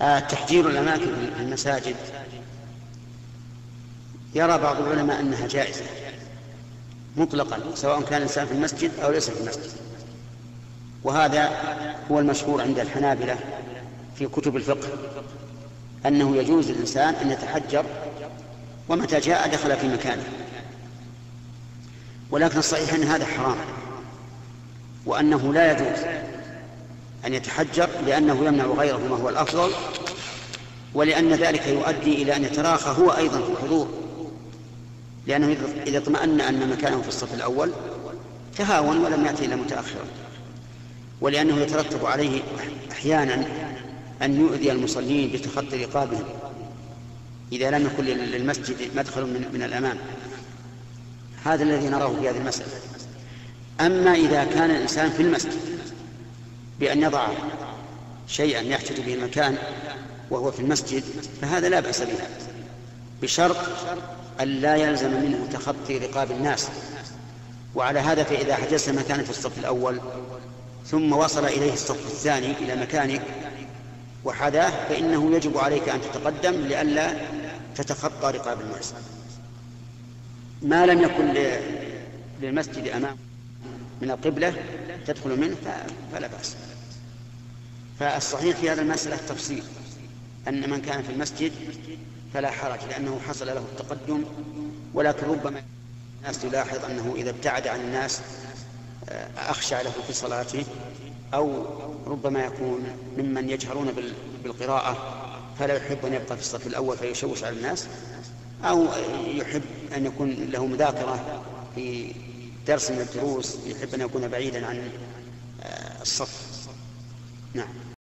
آه، تحجير الأماكن في المساجد. يرى بعض العلماء أنها جائزة مطلقا سواء كان الإنسان في المسجد أو ليس في المسجد. وهذا هو المشهور عند الحنابلة في كتب الفقه أنه يجوز للإنسان أن يتحجر ومتى جاء دخل في مكانه. ولكن الصحيح أن هذا حرام وأنه لا يجوز. أن يتحجر لأنه يمنع غيره ما هو الأفضل ولأن ذلك يؤدي إلى أن يتراخى هو أيضا في الحضور. لأنه إذا اطمأن أن مكانه في الصف الأول تهاون ولم يأتي إلا متأخرا ولأنه يترتب عليه أحيانا أن يؤذي المصلين بتخطي رقابهم إذا لم يكن للمسجد مدخل من, من الأمام. هذا الذي نراه في هذه المسألة. أما إذا كان الإنسان في المسجد بأن يضع شيئا يحتج به المكان وهو في المسجد فهذا لا بأس به بشرط أن لا يلزم منه تخطي رقاب الناس. وعلى هذا فإذا حجزت مكانا في الصف الأول ثم وصل إليه الصف الثاني إلى مكانك وحذاه فإنه يجب عليك أن تتقدم لئلا تتخطى رقاب الناس. ما لم يكن للمسجد أمام من القبلة تدخل منه فلا بأس. فالصحيح في هذا المسألة التفصيل أن من كان في المسجد فلا حرج لأنه حصل له التقدم ولكن ربما الناس يلاحظ أنه إذا ابتعد عن الناس آه، أخشى له في صلاته أو ربما يكون ممن يجهرون بالقراءة فلا يحب أن يبقى في الصف الأول فيشوش على الناس أو يحب أن يكون له مذاكرة في درس من الدروس يحب أن يكون بعيدا عن آه، الصف. نعم.